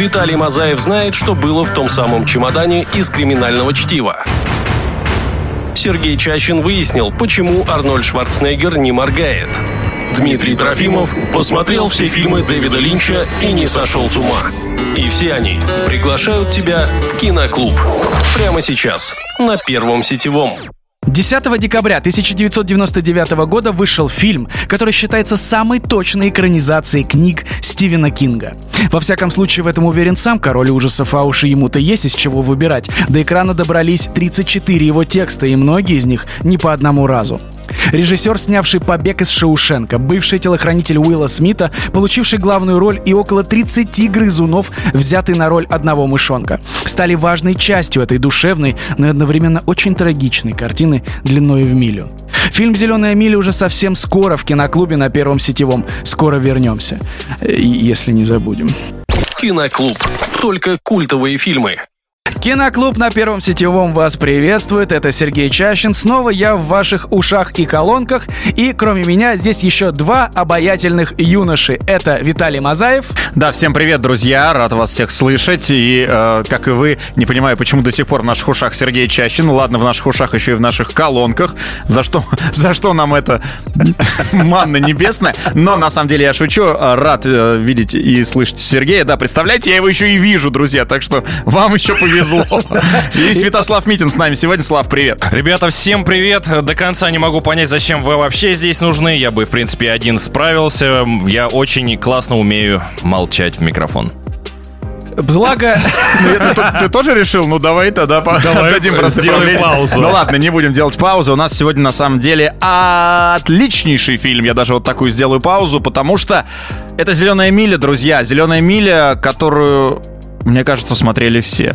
Виталий Мазаев знает, что было в том самом чемодане из криминального чтива. Сергей Чащин выяснил, почему Арнольд Шварценеггер не моргает. Дмитрий Трофимов посмотрел все фильмы Дэвида Линча и не сошел с ума. И все они приглашают тебя в киноклуб. Прямо сейчас, на Первом сетевом. 10 декабря 1999 года вышел фильм, который считается самой точной экранизацией книг Стивена Кинга. Во всяком случае, в этом уверен сам король ужасов, а уж ему-то есть из чего выбирать. До экрана добрались 34 его текста, и многие из них не по одному разу. Режиссер, снявший «Побег из Шоушенка», бывший телохранитель Уилла Смита, получивший главную роль и около 30 грызунов, взятый на роль одного мышонка, стали важной частью этой душевной, но одновременно очень трагичной картины длиной в милю. Фильм «Зеленая миля» уже совсем скоро в киноклубе на Первом сетевом. Скоро вернемся, если не забудем. Киноклуб. Только культовые фильмы. Киноклуб на Первом Сетевом вас приветствует. Это Сергей Чащин. Снова я в ваших ушах и колонках. И кроме меня здесь еще два обаятельных юноши. Это Виталий Мазаев. Да, всем привет, друзья. Рад вас всех слышать. И, э, как и вы, не понимаю, почему до сих пор в наших ушах Сергей Чащин. Ладно, в наших ушах еще и в наших колонках. За что, за что нам это манна небесная. Но, на самом деле, я шучу. Рад э, видеть и слышать Сергея. Да, представляете, я его еще и вижу, друзья. Так что вам еще повезло повезло. И Святослав Митин с нами сегодня. Слав, привет. Ребята, всем привет. До конца не могу понять, зачем вы вообще здесь нужны. Я бы, в принципе, один справился. Я очень классно умею молчать в микрофон. Благо... Ну, ты, тоже решил? Ну, давай тогда давай дадим сделаем паузу. Ну, ладно, не будем делать паузу. У нас сегодня, на самом деле, отличнейший фильм. Я даже вот такую сделаю паузу, потому что это «Зеленая миля», друзья. «Зеленая миля», которую, мне кажется, смотрели все.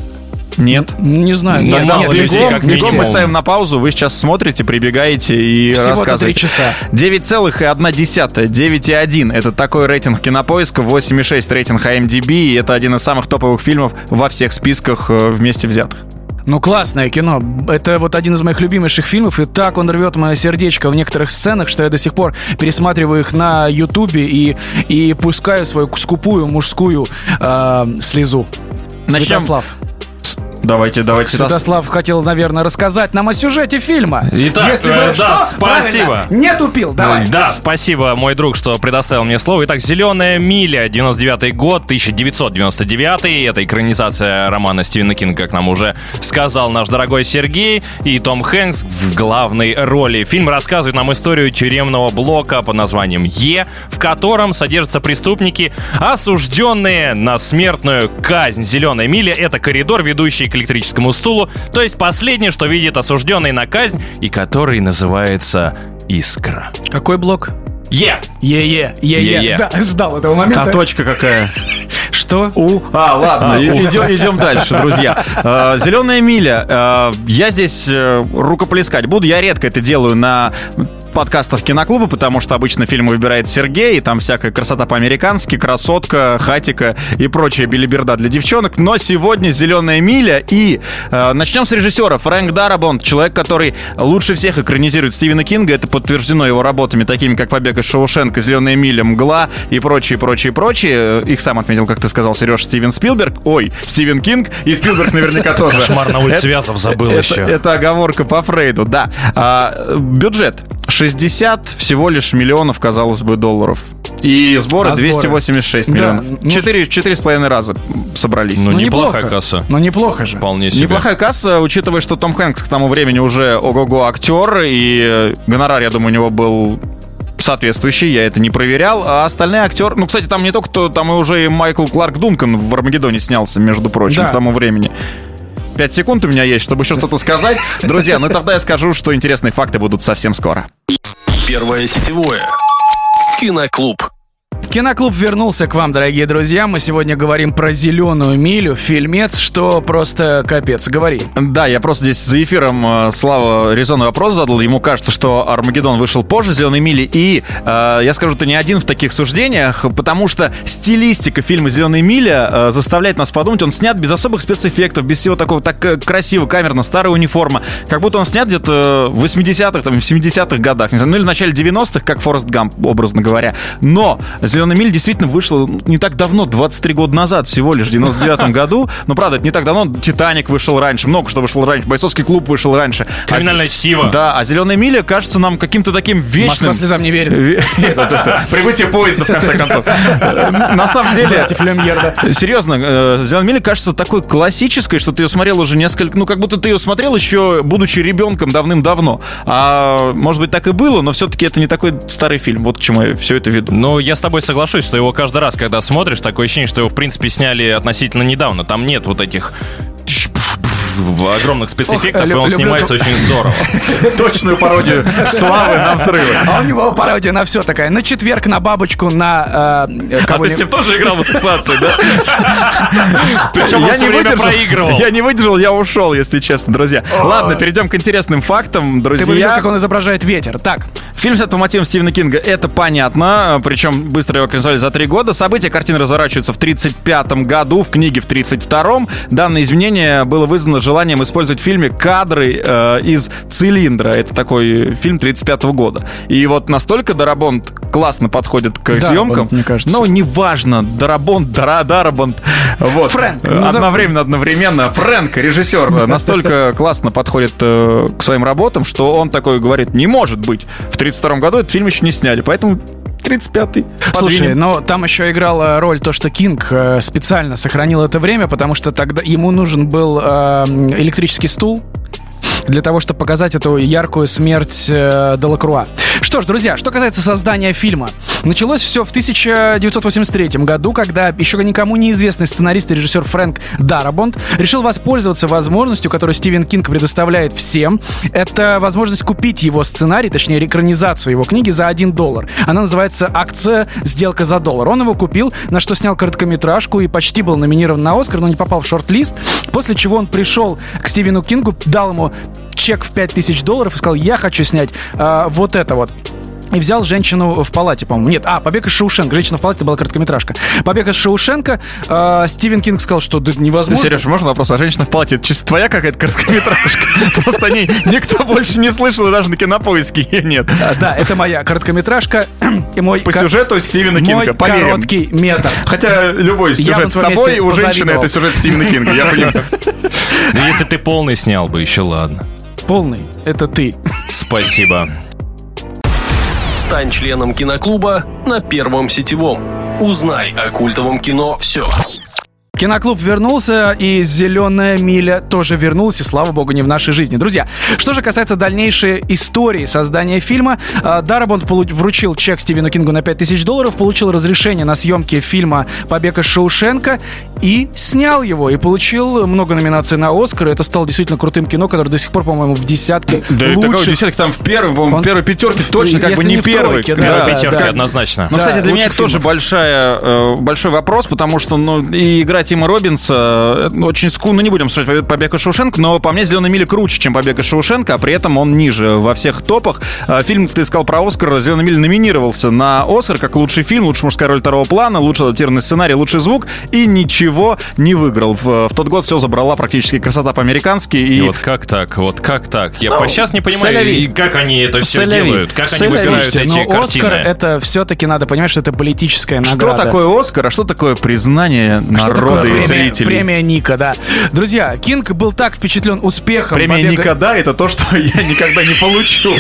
Нет? Не знаю. Не, Тогда нет, бегом, как бегом мы ставим на паузу, вы сейчас смотрите, прибегаете и Всего рассказываете. 3 часа. 9,1, 9,1. Это такой рейтинг кинопоиска, 8,6 рейтинг IMDb, и это один из самых топовых фильмов во всех списках э, вместе взятых. Ну, классное кино. Это вот один из моих любимейших фильмов, и так он рвет мое сердечко в некоторых сценах, что я до сих пор пересматриваю их на Ютубе и, и пускаю свою скупую мужскую э, слезу. Начнем, Святослав. Давайте, давайте. Святослав хотел, наверное, рассказать нам о сюжете фильма. Итак, Если бы, э, да, что? спасибо. Правильно. Не тупил, давай. Да, спасибо, мой друг, что предоставил мне слово. Итак, «Зеленая миля», 99 год, 1999 Это экранизация романа Стивена Кинга, как нам уже сказал наш дорогой Сергей. И Том Хэнкс в главной роли. Фильм рассказывает нам историю тюремного блока под названием «Е», в котором содержатся преступники, осужденные на смертную казнь. «Зеленая миля» — это коридор, ведущий к электрическому стулу, то есть последнее, что видит осужденный на казнь и который называется «Искра». Какой блок? Е. Е-е. Е-е. Да, ждал этого момента. А точка какая? Что? У. А, ладно, а, идем, идем дальше, друзья. А, Зеленая миля. А, я здесь э, рукоплескать буду. Я редко это делаю на подкастов киноклуба, потому что обычно фильмы выбирает Сергей, и там всякая красота по-американски, красотка, хатика и прочая билиберда для девчонок. Но сегодня «Зеленая миля» и э, начнем с режиссера. Фрэнк Дарабонт, человек, который лучше всех экранизирует Стивена Кинга. Это подтверждено его работами, такими как «Побег из Шоушенка», «Зеленая миля», «Мгла» и прочие, прочие, прочие. Их сам отметил, как ты сказал, Сереж, Стивен Спилберг. Ой, Стивен Кинг и Спилберг наверняка тоже. Кошмар на улице Вязов забыл еще. Это оговорка по Фрейду, да. А, бюджет 60 всего лишь миллионов, казалось бы, долларов. И сборы а 286 сборы? миллионов. Да, ну, 4, 4,5 раза собрались. Ну, ну неплохая неплохо. касса. Ну, неплохо же. Вполне себе. Неплохая касса, учитывая, что Том Хэнкс к тому времени уже ого-го актер, и гонорар, я думаю, у него был соответствующий, я это не проверял. А остальные актеры... Ну, кстати, там не только кто, там и уже и Майкл Кларк Дункан в Армагеддоне снялся, между прочим, да. к тому времени. 5 секунд у меня есть, чтобы еще что-то сказать. Друзья, ну тогда я скажу, что интересные факты будут совсем скоро. Первое сетевое. Киноклуб. Киноклуб вернулся к вам, дорогие друзья. Мы сегодня говорим про «Зеленую милю», фильмец, что просто капец. Говори. Да, я просто здесь за эфиром э, Слава резонный вопрос задал. Ему кажется, что «Армагеддон» вышел позже «Зеленой мили». И э, я скажу, ты не один в таких суждениях, потому что стилистика фильма «Зеленая миля» э, заставляет нас подумать, он снят без особых спецэффектов, без всего такого, так э, красиво, камерно, старая униформа. Как будто он снят где-то в 80-х, там, в 70-х годах, не знаю, ну или в начале 90-х, как Форест Гамп, образно говоря. Но «Зеленая «Зеленая миля» действительно вышла не так давно, 23 года назад, всего лишь в 99 году. Но, правда, это не так давно. «Титаник» вышел раньше, много что вышло раньше. «Бойцовский клуб» вышел раньше. Криминальное А- чтиво. Да, а «Зеленая миля» кажется нам каким-то таким вечным... Москва слезам не верит. Прибытие поезда, в конце концов. На самом деле... Серьезно, э, «Зеленая миля» кажется такой классической, что ты ее смотрел уже несколько... Ну, как будто ты ее смотрел еще, будучи ребенком давным-давно. А может быть, так и было, но все-таки это не такой старый фильм. Вот к чему я все это веду. Ну, я с тобой соглашусь, что его каждый раз, когда смотришь, такое ощущение, что его, в принципе, сняли относительно недавно. Там нет вот этих огромных спецэффектов, Ох, и он люблю снимается очень здорово. Точную пародию славы нам срывы. А у него пародия на все такая. На четверг, на бабочку, на э, А ты с ним тоже играл в ассоциации, да? Причем он все время проигрывал. Я не выдержал, я ушел, если честно, друзья. Ладно, перейдем к интересным фактам, Ты бы видел, друзья. как он изображает ветер. Так, Фильм снят по мотивам Стивена Кинга, это понятно, причем быстро его экранизовали за три года. События картины разворачиваются в 1935 году, в книге в 1932. Данное изменение было вызвано желанием использовать в фильме кадры э, из «Цилиндра». Это такой фильм 1935 года. И вот настолько Дарабонд классно подходит к Дарабонт, съемкам. мне кажется. Но неважно, Дарабонд, Дара, Дарабонд. Вот. Фрэнк. Одновременно, одновременно. Фрэнк, режиссер, э, настолько классно подходит э, к своим работам, что он такой говорит, не может быть. В 32 году этот фильм еще не сняли, поэтому 35-й. Слушай, подвинем. но там еще играла роль то, что Кинг э, специально сохранил это время, потому что тогда ему нужен был э, электрический стул для того, чтобы показать эту яркую смерть э, Делакруа. Что ж, друзья, что касается создания фильма. Началось все в 1983 году, когда еще никому неизвестный сценарист и режиссер Фрэнк Дарабонд решил воспользоваться возможностью, которую Стивен Кинг предоставляет всем. Это возможность купить его сценарий, точнее, экранизацию его книги за 1 доллар. Она называется «Акция. Сделка за доллар». Он его купил, на что снял короткометражку и почти был номинирован на Оскар, но не попал в шорт-лист. После чего он пришел к Стивену Кингу, дал ему чек в 5000 долларов и сказал, я хочу снять а, вот это вот. И взял женщину в палате, по-моему. Нет, а, «Побег из Шоушенка». «Женщина в палате» это была короткометражка. «Побег из Шоушенка». а, Стивен Кинг сказал, что да, невозможно. Сереж, можно вопрос? А женщина в палате, это чисто твоя какая-то короткометражка? Просто о ней никто больше не слышал, и даже на кинопоиске ее нет. А, Да, это моя короткометражка. И мой По сюжету Стивена мой Кинга, поверим. короткий метр. Хотя любой сюжет с тобой у женщины это сюжет Стивена Кинга, я понимаю. Да если ты полный снял бы, еще ладно. Полный. Это ты. Спасибо. Стань членом киноклуба на Первом сетевом. Узнай о культовом кино все. Киноклуб вернулся, и «Зеленая миля» тоже вернулась, и, слава богу, не в нашей жизни. Друзья, что же касается дальнейшей истории создания фильма, э, Дарабонд полу- вручил чек Стивену Кингу на 5000 долларов, получил разрешение на съемки фильма «Побег из Шоушенка» и снял его, и получил много номинаций на «Оскар», и это стало действительно крутым кино, которое до сих пор, по-моему, в десятке Да и такой лучших. десяток там в первом, по-моему, Он- в первой пятерке точно как бы не не первый. тройке, Да. да, Пятерка да. однозначно. Ну, Да, кстати, для меня лучших это тоже большая, э, большой вопрос, потому что, ну, и игра Тима Робинса э, очень ску... Ну, не будем слушать «Побег- «Побег из Шоушенка», но по мне «Зеленая миля» круче, чем «Побег из Шоушенка», а при этом он ниже во всех топах. Э, Фильм, ты сказал про Оскар, «Зеленая миля» номинировался на Оскар как лучший фильм, лучшая мужская роль второго плана, лучший адаптированный сценарий, лучший звук, и ничего не выиграл. В, в тот год все забрала практически красота по-американски. И, И вот как так, вот как так? Я Ну, по сейчас не понимаю, соляви. и как они это все Соляви. делают, как они Соляви. выбирают Слушайте, эти но картины. «Оскар» — это все-таки надо понимать, что это политическая что награда. такое Оскар, а что такое признание Что и премия, зрителей? премия Ника, да. Друзья, Кинг был так впечатлен успехом. Премия побега- никогда это то, что я никогда не получу.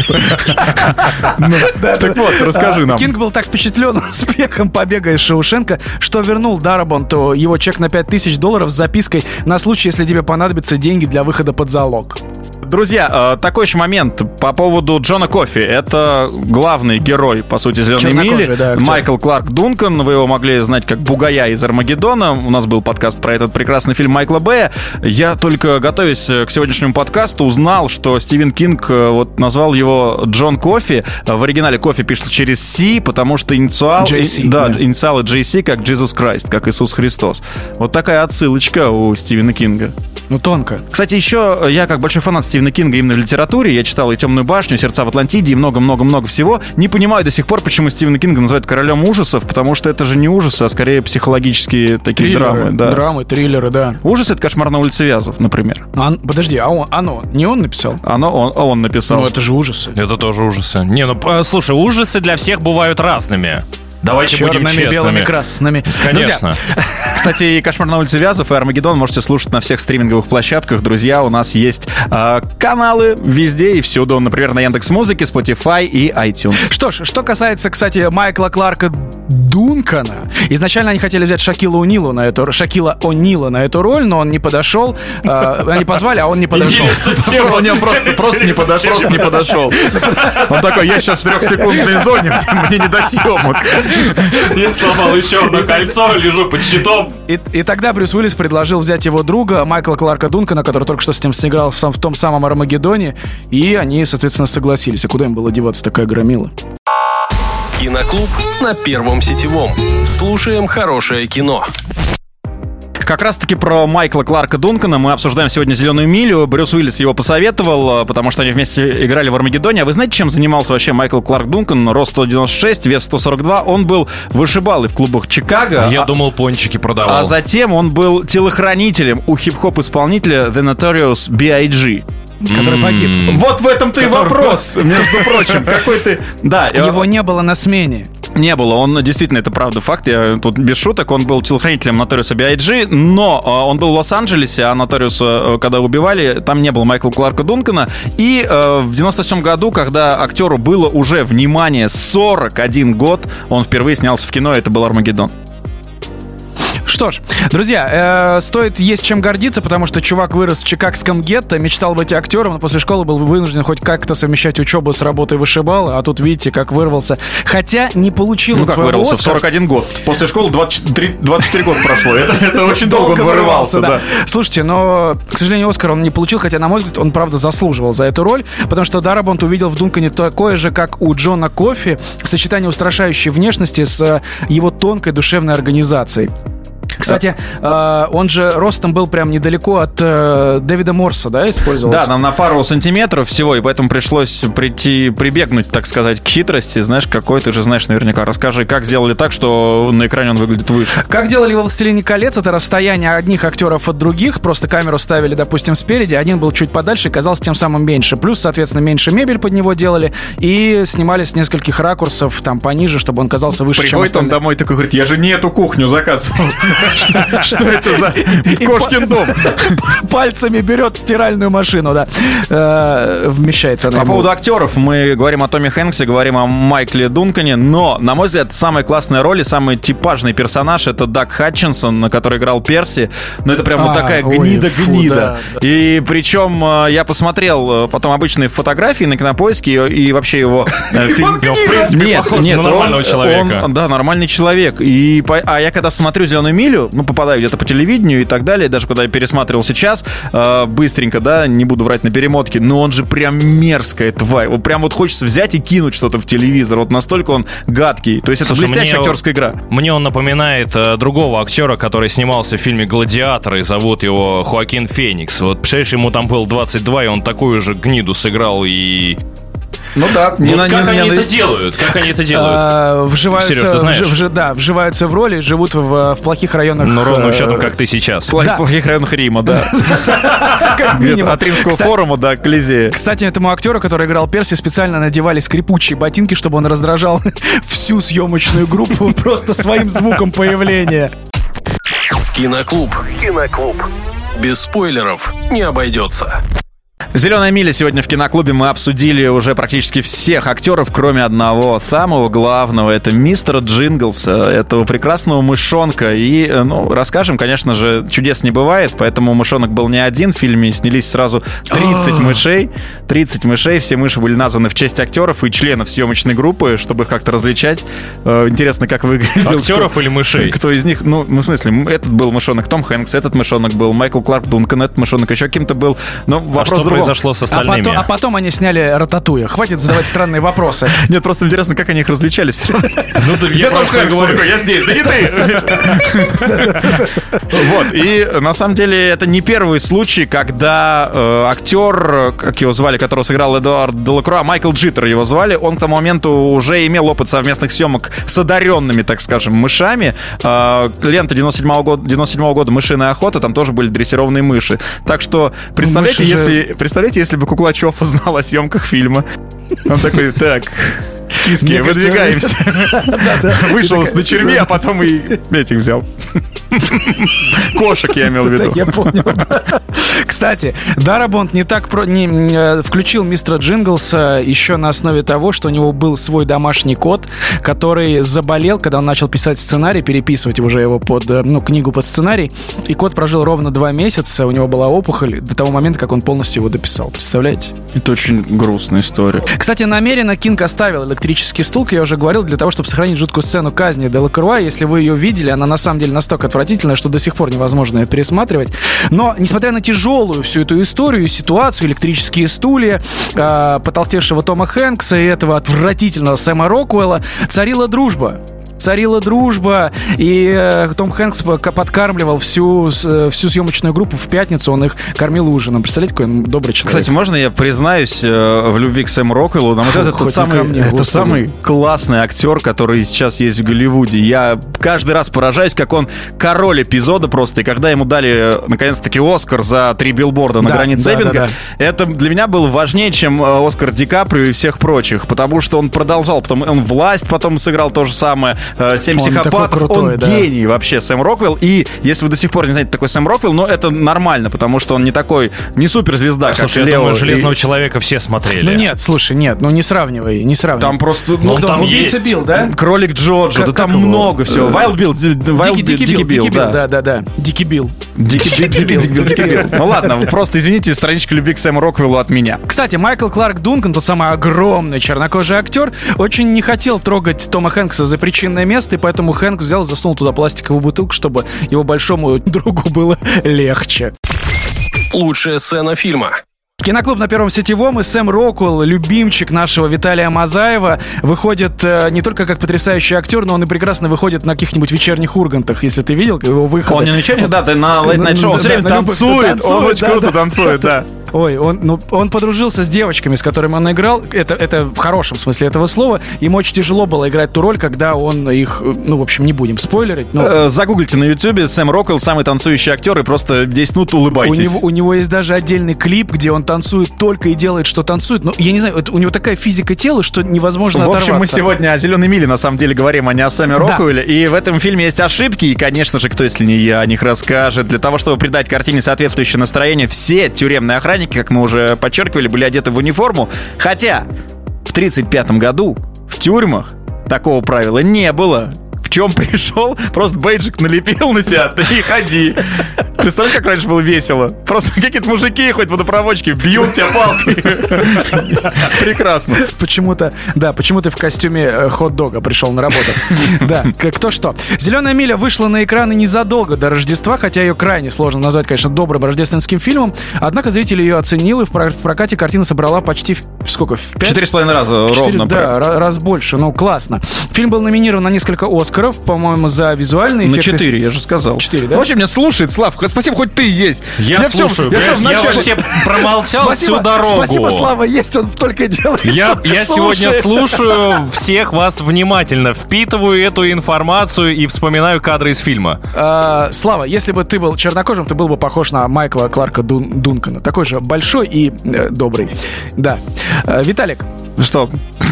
Ну, Так вот, расскажи А, нам. Кинг был так впечатлен успехом побега из Шоушенка, что вернул Дарабонту его чек на 5000 долларов с запиской на случай, если тебе понадобятся деньги для выхода под залог. Друзья, э, такой еще момент по поводу Джона Кофи. Это главный герой, по сути, «Зеленой мили». да, актер. Майкл Кларк Дункан. Вы его могли знать как Бугая из Армагеддона. У нас был подкаст про этот прекрасный фильм Майкла Бэя. Я только, готовясь к сегодняшнему подкасту, узнал, что Стивен Кинг э, вот назвал его Джон Кофи. В оригинале Кофи пишется через C, потому что инициал... JC, да, да. инициалы JC как Jesus Christ, как Иисус Христос. Вот такая отсылочка у Стивена Кинга. Ну, тонко. Кстати, еще э, я как большой фанат Стивена Кинга именно в литературе, я читал и «Темную башню», «Сердца в Атлантиде» и много-много-много всего. Не понимаю до сих пор, почему Стивена Кинга называют королем ужасов, потому что это же не ужасы, а скорее психологические такие Триллеры, драмы. Да. Драмы, триллеры, да. Ужас — это «Кошмар на улице Вязов», например. А, подожди, а он, оно, не он написал? Оно, он, а он написал. Ну, это же ужасы. Это тоже ужасы. Не, ну, слушай, ужасы для всех бывают разными. Давайте будем Черными, честными. белыми, красными. Конечно. Друзья, Кстати, и «Кошмар на улице Вязов» и «Армагеддон» можете слушать на всех стриминговых площадках. Друзья, у нас есть э, каналы везде и всюду. Например, на Яндекс Музыке, Spotify и iTunes. Что ж, что касается, кстати, Майкла Кларка Дункана. Изначально они хотели взять Шакила Унилу на эту Шакила О'Нила на эту роль, но он не подошел. Э, Они позвали, а он не подошел. Он не просто, просто не подошел. Просто не подошел. Он такой, я сейчас в трехсекундной зоне, мне не до съемок. Я сломал еще одно кольцо, лежу под щитом. И, и тогда Брюс Уиллис предложил взять его друга Майкла Кларка Дункана, который только что с ним сыграл в, сам- в том самом Армагеддоне, и они, соответственно, согласились. А куда им было деваться такая громила? Киноклуб на Первом сетевом. Слушаем хорошее кино. Как раз-таки про Майкла Кларка Дункана мы обсуждаем сегодня «Зеленую милю». Брюс Уиллис его посоветовал, э, потому что они вместе играли в «Армагеддоне». А вы знаете, чем занимался вообще Майкл Кларк Дункан? Рост 196, вес 142. Он был вышибалой в клубах Чикаго. Я а- думал, пончики продавал. А затем он был телохранителем у хип-хоп-исполнителя The Notorious B.I.G. Который погиб. Вот в этом-то и вопрос, между прочим. Какой ты... Да, э, Его не было на смене. Не было, он действительно, это правда факт, я тут без шуток, он был телохранителем Notorious B.I.G., но э, он был в Лос-Анджелесе, а Notorious, э, когда убивали, там не было Майкла Кларка Дункана, и э, в 97 году, когда актеру было уже, внимание, 41 год, он впервые снялся в кино, это был Армагеддон. Что ж, друзья, э, стоит есть чем гордиться, потому что чувак вырос в чикагском гетто, мечтал быть актером, но после школы был вынужден хоть как-то совмещать учебу с работой вышибала, а тут видите, как вырвался. Хотя не получил Ну как вырвался? В Оскара. 41 год. После школы 24, 24 года прошло. Это, это очень долго он вырывался, да. Слушайте, но, к сожалению, Оскар он не получил, хотя, на мой взгляд, он, правда, заслуживал за эту роль, потому что Дарабонт увидел в Дункане такое же, как у Джона Кофи, сочетание устрашающей внешности с э, его тонкой душевной организацией. Кстати, э, он же ростом был прям недалеко от э, Дэвида Морса, да, использовался? Да, нам на пару сантиметров всего, и поэтому пришлось прийти, прибегнуть, так сказать, к хитрости. Знаешь, какой, ты же знаешь наверняка. Расскажи, как сделали так, что на экране он выглядит выше. Как делали в «Властелине колец», это расстояние одних актеров от других. Просто камеру ставили, допустим, спереди, один был чуть подальше и казался тем самым меньше. Плюс, соответственно, меньше мебель под него делали и снимали с нескольких ракурсов там пониже, чтобы он казался выше, чем Приходит он остальные. домой такой говорит, я же не эту кухню заказывал. Что- это за кошкин дом? Пальцами берет стиральную машину, да. Э, Вмещается она По поводу актеров, мы говорим о Томе Хэнксе, говорим о Майкле Дункане, но, на мой взгляд, самая классная роль и самый типажный персонаж это Даг Хатчинсон, который играл Перси. Ну, это прям вот А, такая гнида-гнида. И причем э, я посмотрел э, потом обычные фотографии на кинопоиске и, вообще его фильм. В принципе, Нет, похож нет, на нормального человека. да, нормальный человек. И, а я когда смотрю «Зеленую милю», ну, попадаю где-то по телевидению и так далее, даже когда я пересматривал сейчас, э, быстренько, да, не буду врать на перемотке, но он же прям мерзкая тварь. Вот прям вот хочется взять и кинуть что-то в телевизор. Вот настолько он гадкий. То есть это Слушай, блестящая мне- актерская игра. Мне он напоминает э, другого актера, который снимался в фильме «Гладиатор», и зовут его Хоакин Феникс. Вот, представляешь, ему там был 22, и он такую же гниду сыграл, и... Ну да, не Вот на- как не- они это делают? Как они это делают? А, вживаются, ты знаешь? вжи- да, вживаются в роли, живут в, в плохих районах. Ну, ровным э, счетом, как ты сейчас. В плохих, Да. плохих районах Рима, да. От римского форума до Колизея. Кстати, этому актеру, который играл Перси, специально надевали скрипучие ботинки, чтобы он раздражал всю съемочную группу просто своим звуком появления. Киноклуб. Киноклуб. Без спойлеров не обойдется. Зеленая миля сегодня в киноклубе мы обсудили уже практически всех актеров, кроме одного, самого главного. Это мистера Джинглса, этого прекрасного мышонка. И, э, ну, расскажем, конечно же, чудес не бывает, поэтому мышонок был не один в фильме, снялись сразу 30 А. мышей. 30 мышей, все мыши были названы в честь актеров и членов съемочной группы, чтобы их как-то различать. Э, Интересно, как выглядел. Актеров кто- или мышей? Кто из них, ну, ну, в смысле, этот был мышонок Том Хэнкс, этот мышонок был Майкл Кларк Дункан, этот мышонок еще кем-то был. Но А вопрос что в другом. Произошло с А остальными? потом, а потом они сняли Рататуя. Хватит задавать странные вопросы. Нет, просто интересно, как они их различали все равно. Ну, что и говорю. Я здесь, да не ты! Вот, и на самом деле это не первый случай, когда э, актер, как его звали, которого сыграл Эдуард Делакруа, Майкл Джиттер его звали, он к тому моменту уже имел опыт совместных съемок с одаренными, так скажем, мышами. Э, Лента 97 года, 97 года «Мышиная охота», там тоже были дрессированные мыши. Так что представляете, если, представляете, если бы Куклачев узнал о съемках фильма. Он такой, так, Киски, выдвигаемся. Вышел с дочерьми, а потом и этих взял. Кошек я имел в виду. Я понял. Кстати, Дарабонд не так про... не, э, включил мистера Джинглса еще на основе того, что у него был свой домашний кот, который заболел, когда он начал писать сценарий, переписывать уже его под, э, ну, книгу под сценарий. И кот прожил ровно два месяца, у него была опухоль до того момента, как он полностью его дописал. Представляете? Это очень грустная история. Кстати, намеренно Кинг оставил электрический стул, я уже говорил, для того, чтобы сохранить жуткую сцену казни Делакруа. Если вы ее видели, она на самом деле настолько отвратительная, что до сих пор невозможно ее пересматривать. Но, несмотря на тяжелую всю эту историю, ситуацию, электрические стулья, э, потолстевшего Тома Хэнкса и этого отвратительного Сэма Роквелла, царила дружба царила дружба, и э, Том Хэнкс подкармливал всю, э, всю съемочную группу в пятницу, он их кормил ужином. Представляете, какой он добрый человек. Кстати, можно я признаюсь э, в любви к Сэму Роквеллу? На мой взгляд, это, самый, мне, это господи. самый классный актер, который сейчас есть в Голливуде. Я каждый раз поражаюсь, как он король эпизода просто. И когда ему дали, наконец-таки, Оскар за три билборда на Да, границе да, да, Эббинга, да. это для меня было важнее, чем Оскар Ди Каприо и всех прочих. Потому что он продолжал. Потом он «Власть» потом сыграл то же самое. Э, «Семь Он психопатов». крутой, он да. гений вообще, Сэм Роквелл. И если вы до сих пор не знаете, кто такой Сэм Роквелл, но это нормально, потому что он не такой, не суперзвезда, как Слушай, я Лео. думаю, и- «Железного человека» все смотрели. Ну нет, слушай, нет, ну не сравнивай, не сравнивай. Там просто... Ну, Ну, там там убийца есть. Билл, да? Кролик Джорджа, Как- да там много всего. Bill, Ди- Wild Дикий, Билл, Дикий Билл, да. да, да, да. Дикий Билл. Дикий Билл, Дикий Билл, Дикий Билл. Ну ладно, просто извините, страничка любви к Сэму Роквеллу от меня. Кстати, Майкл Кларк Дункан, тот самый огромный чернокожий актер, очень не хотел трогать Тома Хэнкса за причинное место, и поэтому Хэнкс взял и засунул туда пластиковую бутылку, чтобы его большому другу было легче. Лучшая сцена фильма. Киноклуб на Первом Сетевом и Сэм Роквелл, любимчик нашего Виталия Мазаева, выходит э, не только как потрясающий актер, но он и прекрасно выходит на каких-нибудь вечерних ургантах, если ты видел его выходы. Он не на вечернем, да, ты на Late Night Show, он все время танцует, он очень круто танцует, да. Ой, он, ну, он подружился с девочками, с которыми он играл. Это, это в хорошем смысле этого слова. Ему очень тяжело было играть ту роль, когда он их, э, ну, в общем, не будем спойлерить. Но Э, Загуглите на ютубе Сэм Роквелл, самый танцующий актер, и просто 10 минут у улыбайтесь. него, у него есть даже отдельный клип, где он танцует только и делает, что танцует. Ну, я не знаю, это, у него такая физика тела, что невозможно В общем, мы оторваться. сегодня о «Зеленой миле» на самом деле говорим, а не о Сэме Роквелле. И в этом фильме есть ошибки, и, конечно же, кто, если не я, о них расскажет. Для того, чтобы придать картине соответствующее настроение, все тюремные охранники, как мы уже подчеркивали, были одеты в униформу. Хотя в 1935 году в тюрьмах такого правила не было. В чем пришел, просто бейджик налепил на себя, ты и ходи. Представляешь, как раньше было весело? Просто какие-то мужики, хоть водопроводчики, бьют тебя палкой. Прекрасно. Почему-то, да, почему ты в костюме э, хот-дога пришел на работу. Да, к- кто что. «Зеленая миля» вышла на экраны незадолго до Рождества, хотя ее крайне сложно назвать, конечно, добрым рождественским фильмом. Однако зрители ее оценил, и в про- в прокате картина собрала почти в, сколько, в? Четыре с половиной раза Четыре- ровно. да, ра- раз больше, ну классно. Фильм был номинирован на несколько Оскаров, по-моему, за визуальные На эффекты. четыре, я же сказал. Четыре, да? Вообще меня слушает, Слав. Спасибо, хоть ты есть. Я, всё- слушаю. я всё понимаешь, я вообще промолчал Спасибо, всю дорогу. спасибо, Слава, есть, он только делает, Я, я сегодня слушаю всех вас внимательно, впитываю эту информацию и вспоминаю кадры из фильма. А, Слава, если бы ты был чернокожим, ты был бы похож на Майкла Кларка Дун- Дункана. Такой же большой и э, добрый. Да. А, Виталик, Что?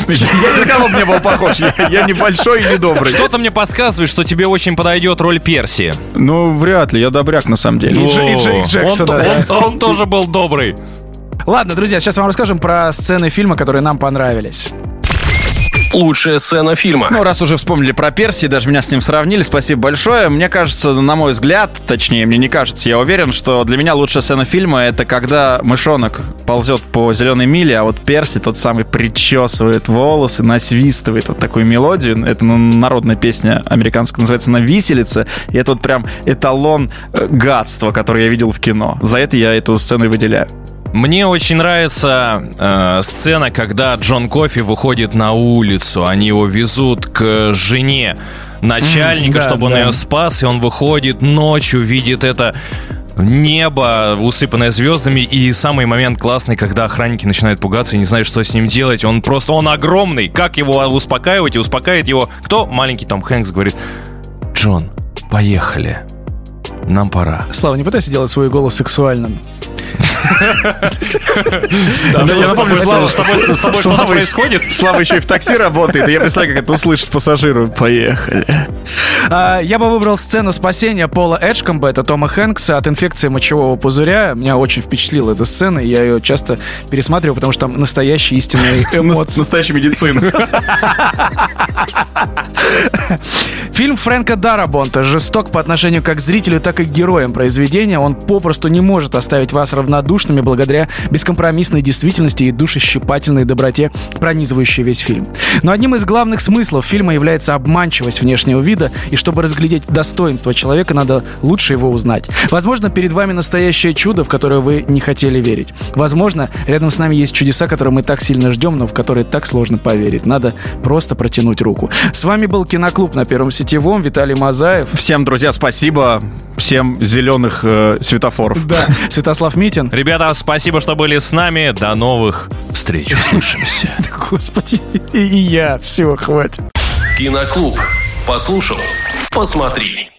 Я ни на кого бы не был похож. Я, я не большой и не добрый. Что-то мне подсказывает, что тебе очень подойдет роль Перси. Ну, вряд ли. Я добряк на самом деле. И Дж- и Джейк О, Джексона, он, да. он- он тоже был добрый. ладно, друзья, сейчас вам расскажем про сцены фильма, которые нам понравились. Лучшая сцена фильма. Ну, раз уже вспомнили про Перси, даже меня с ним сравнили, спасибо большое. Мне кажется, на мой взгляд, точнее, мне не кажется, я уверен, что для меня лучшая сцена фильма — это когда мышонок ползет по зеленой миле, а вот Перси тот самый причесывает волосы, насвистывает вот такую мелодию. Это ну, народная песня американская, называется «На виселице». И это вот прям эталон э, гадства, который я видел в кино. За это я эту сцену и выделяю. Мне очень нравится э, сцена, когда Джон Кофи выходит на улицу. Они его везут к жене начальника, да, чтобы он да. ее спас, и он выходит ночью, видит это небо, усыпанное звездами, и самый момент классный, когда охранники начинают пугаться и не знают, что с ним делать. Он просто, он огромный. Как его успокаивать? И успокаивает его кто? Маленький Том Хэнкс говорит, Джон, поехали. Нам пора. Слава, не пытайся делать свой голос сексуальным. Я напомню, Слава, С тобой Слава- происходит? Слава еще и в такси работает, и я представляю, как это услышит пассажиру. Поехали. А, Я бы выбрал сцену спасения Пола Эджкомба, это Тома Хэнкса, от инфекции мочевого пузыря. Меня очень впечатлила эта сцена, и я ее часто пересматриваю, потому что там настоящие истинные эмоции. Настоящая медицина. Фильм Фрэнка Дарабонта жесток по отношению как к зрителю, так и к героям произведения. Он попросту не может оставить вас равнодушными благодаря бескомпромиссной действительности и душещипательной доброте, пронизывающей весь фильм. Но одним из главных смыслов фильма является обманчивость внешнего вида, и чтобы разглядеть достоинство человека, надо лучше его узнать. Возможно, перед вами настоящее чудо, в которое вы не хотели верить. Возможно, рядом с нами есть чудеса, которые мы так сильно ждем, но в которые так сложно поверить. Надо просто протянуть руку. С вами был Киноклуб на Первом Сетевом. Виталий Мазаев. Всем, друзья, спасибо. Всем зеленых э, светофоров. Да, Святослав Митин. Ребята, спасибо, что были с нами. До новых встреч. Услышимся. Господи, и я. Все, хватит. Киноклуб. Послушал, посмотри.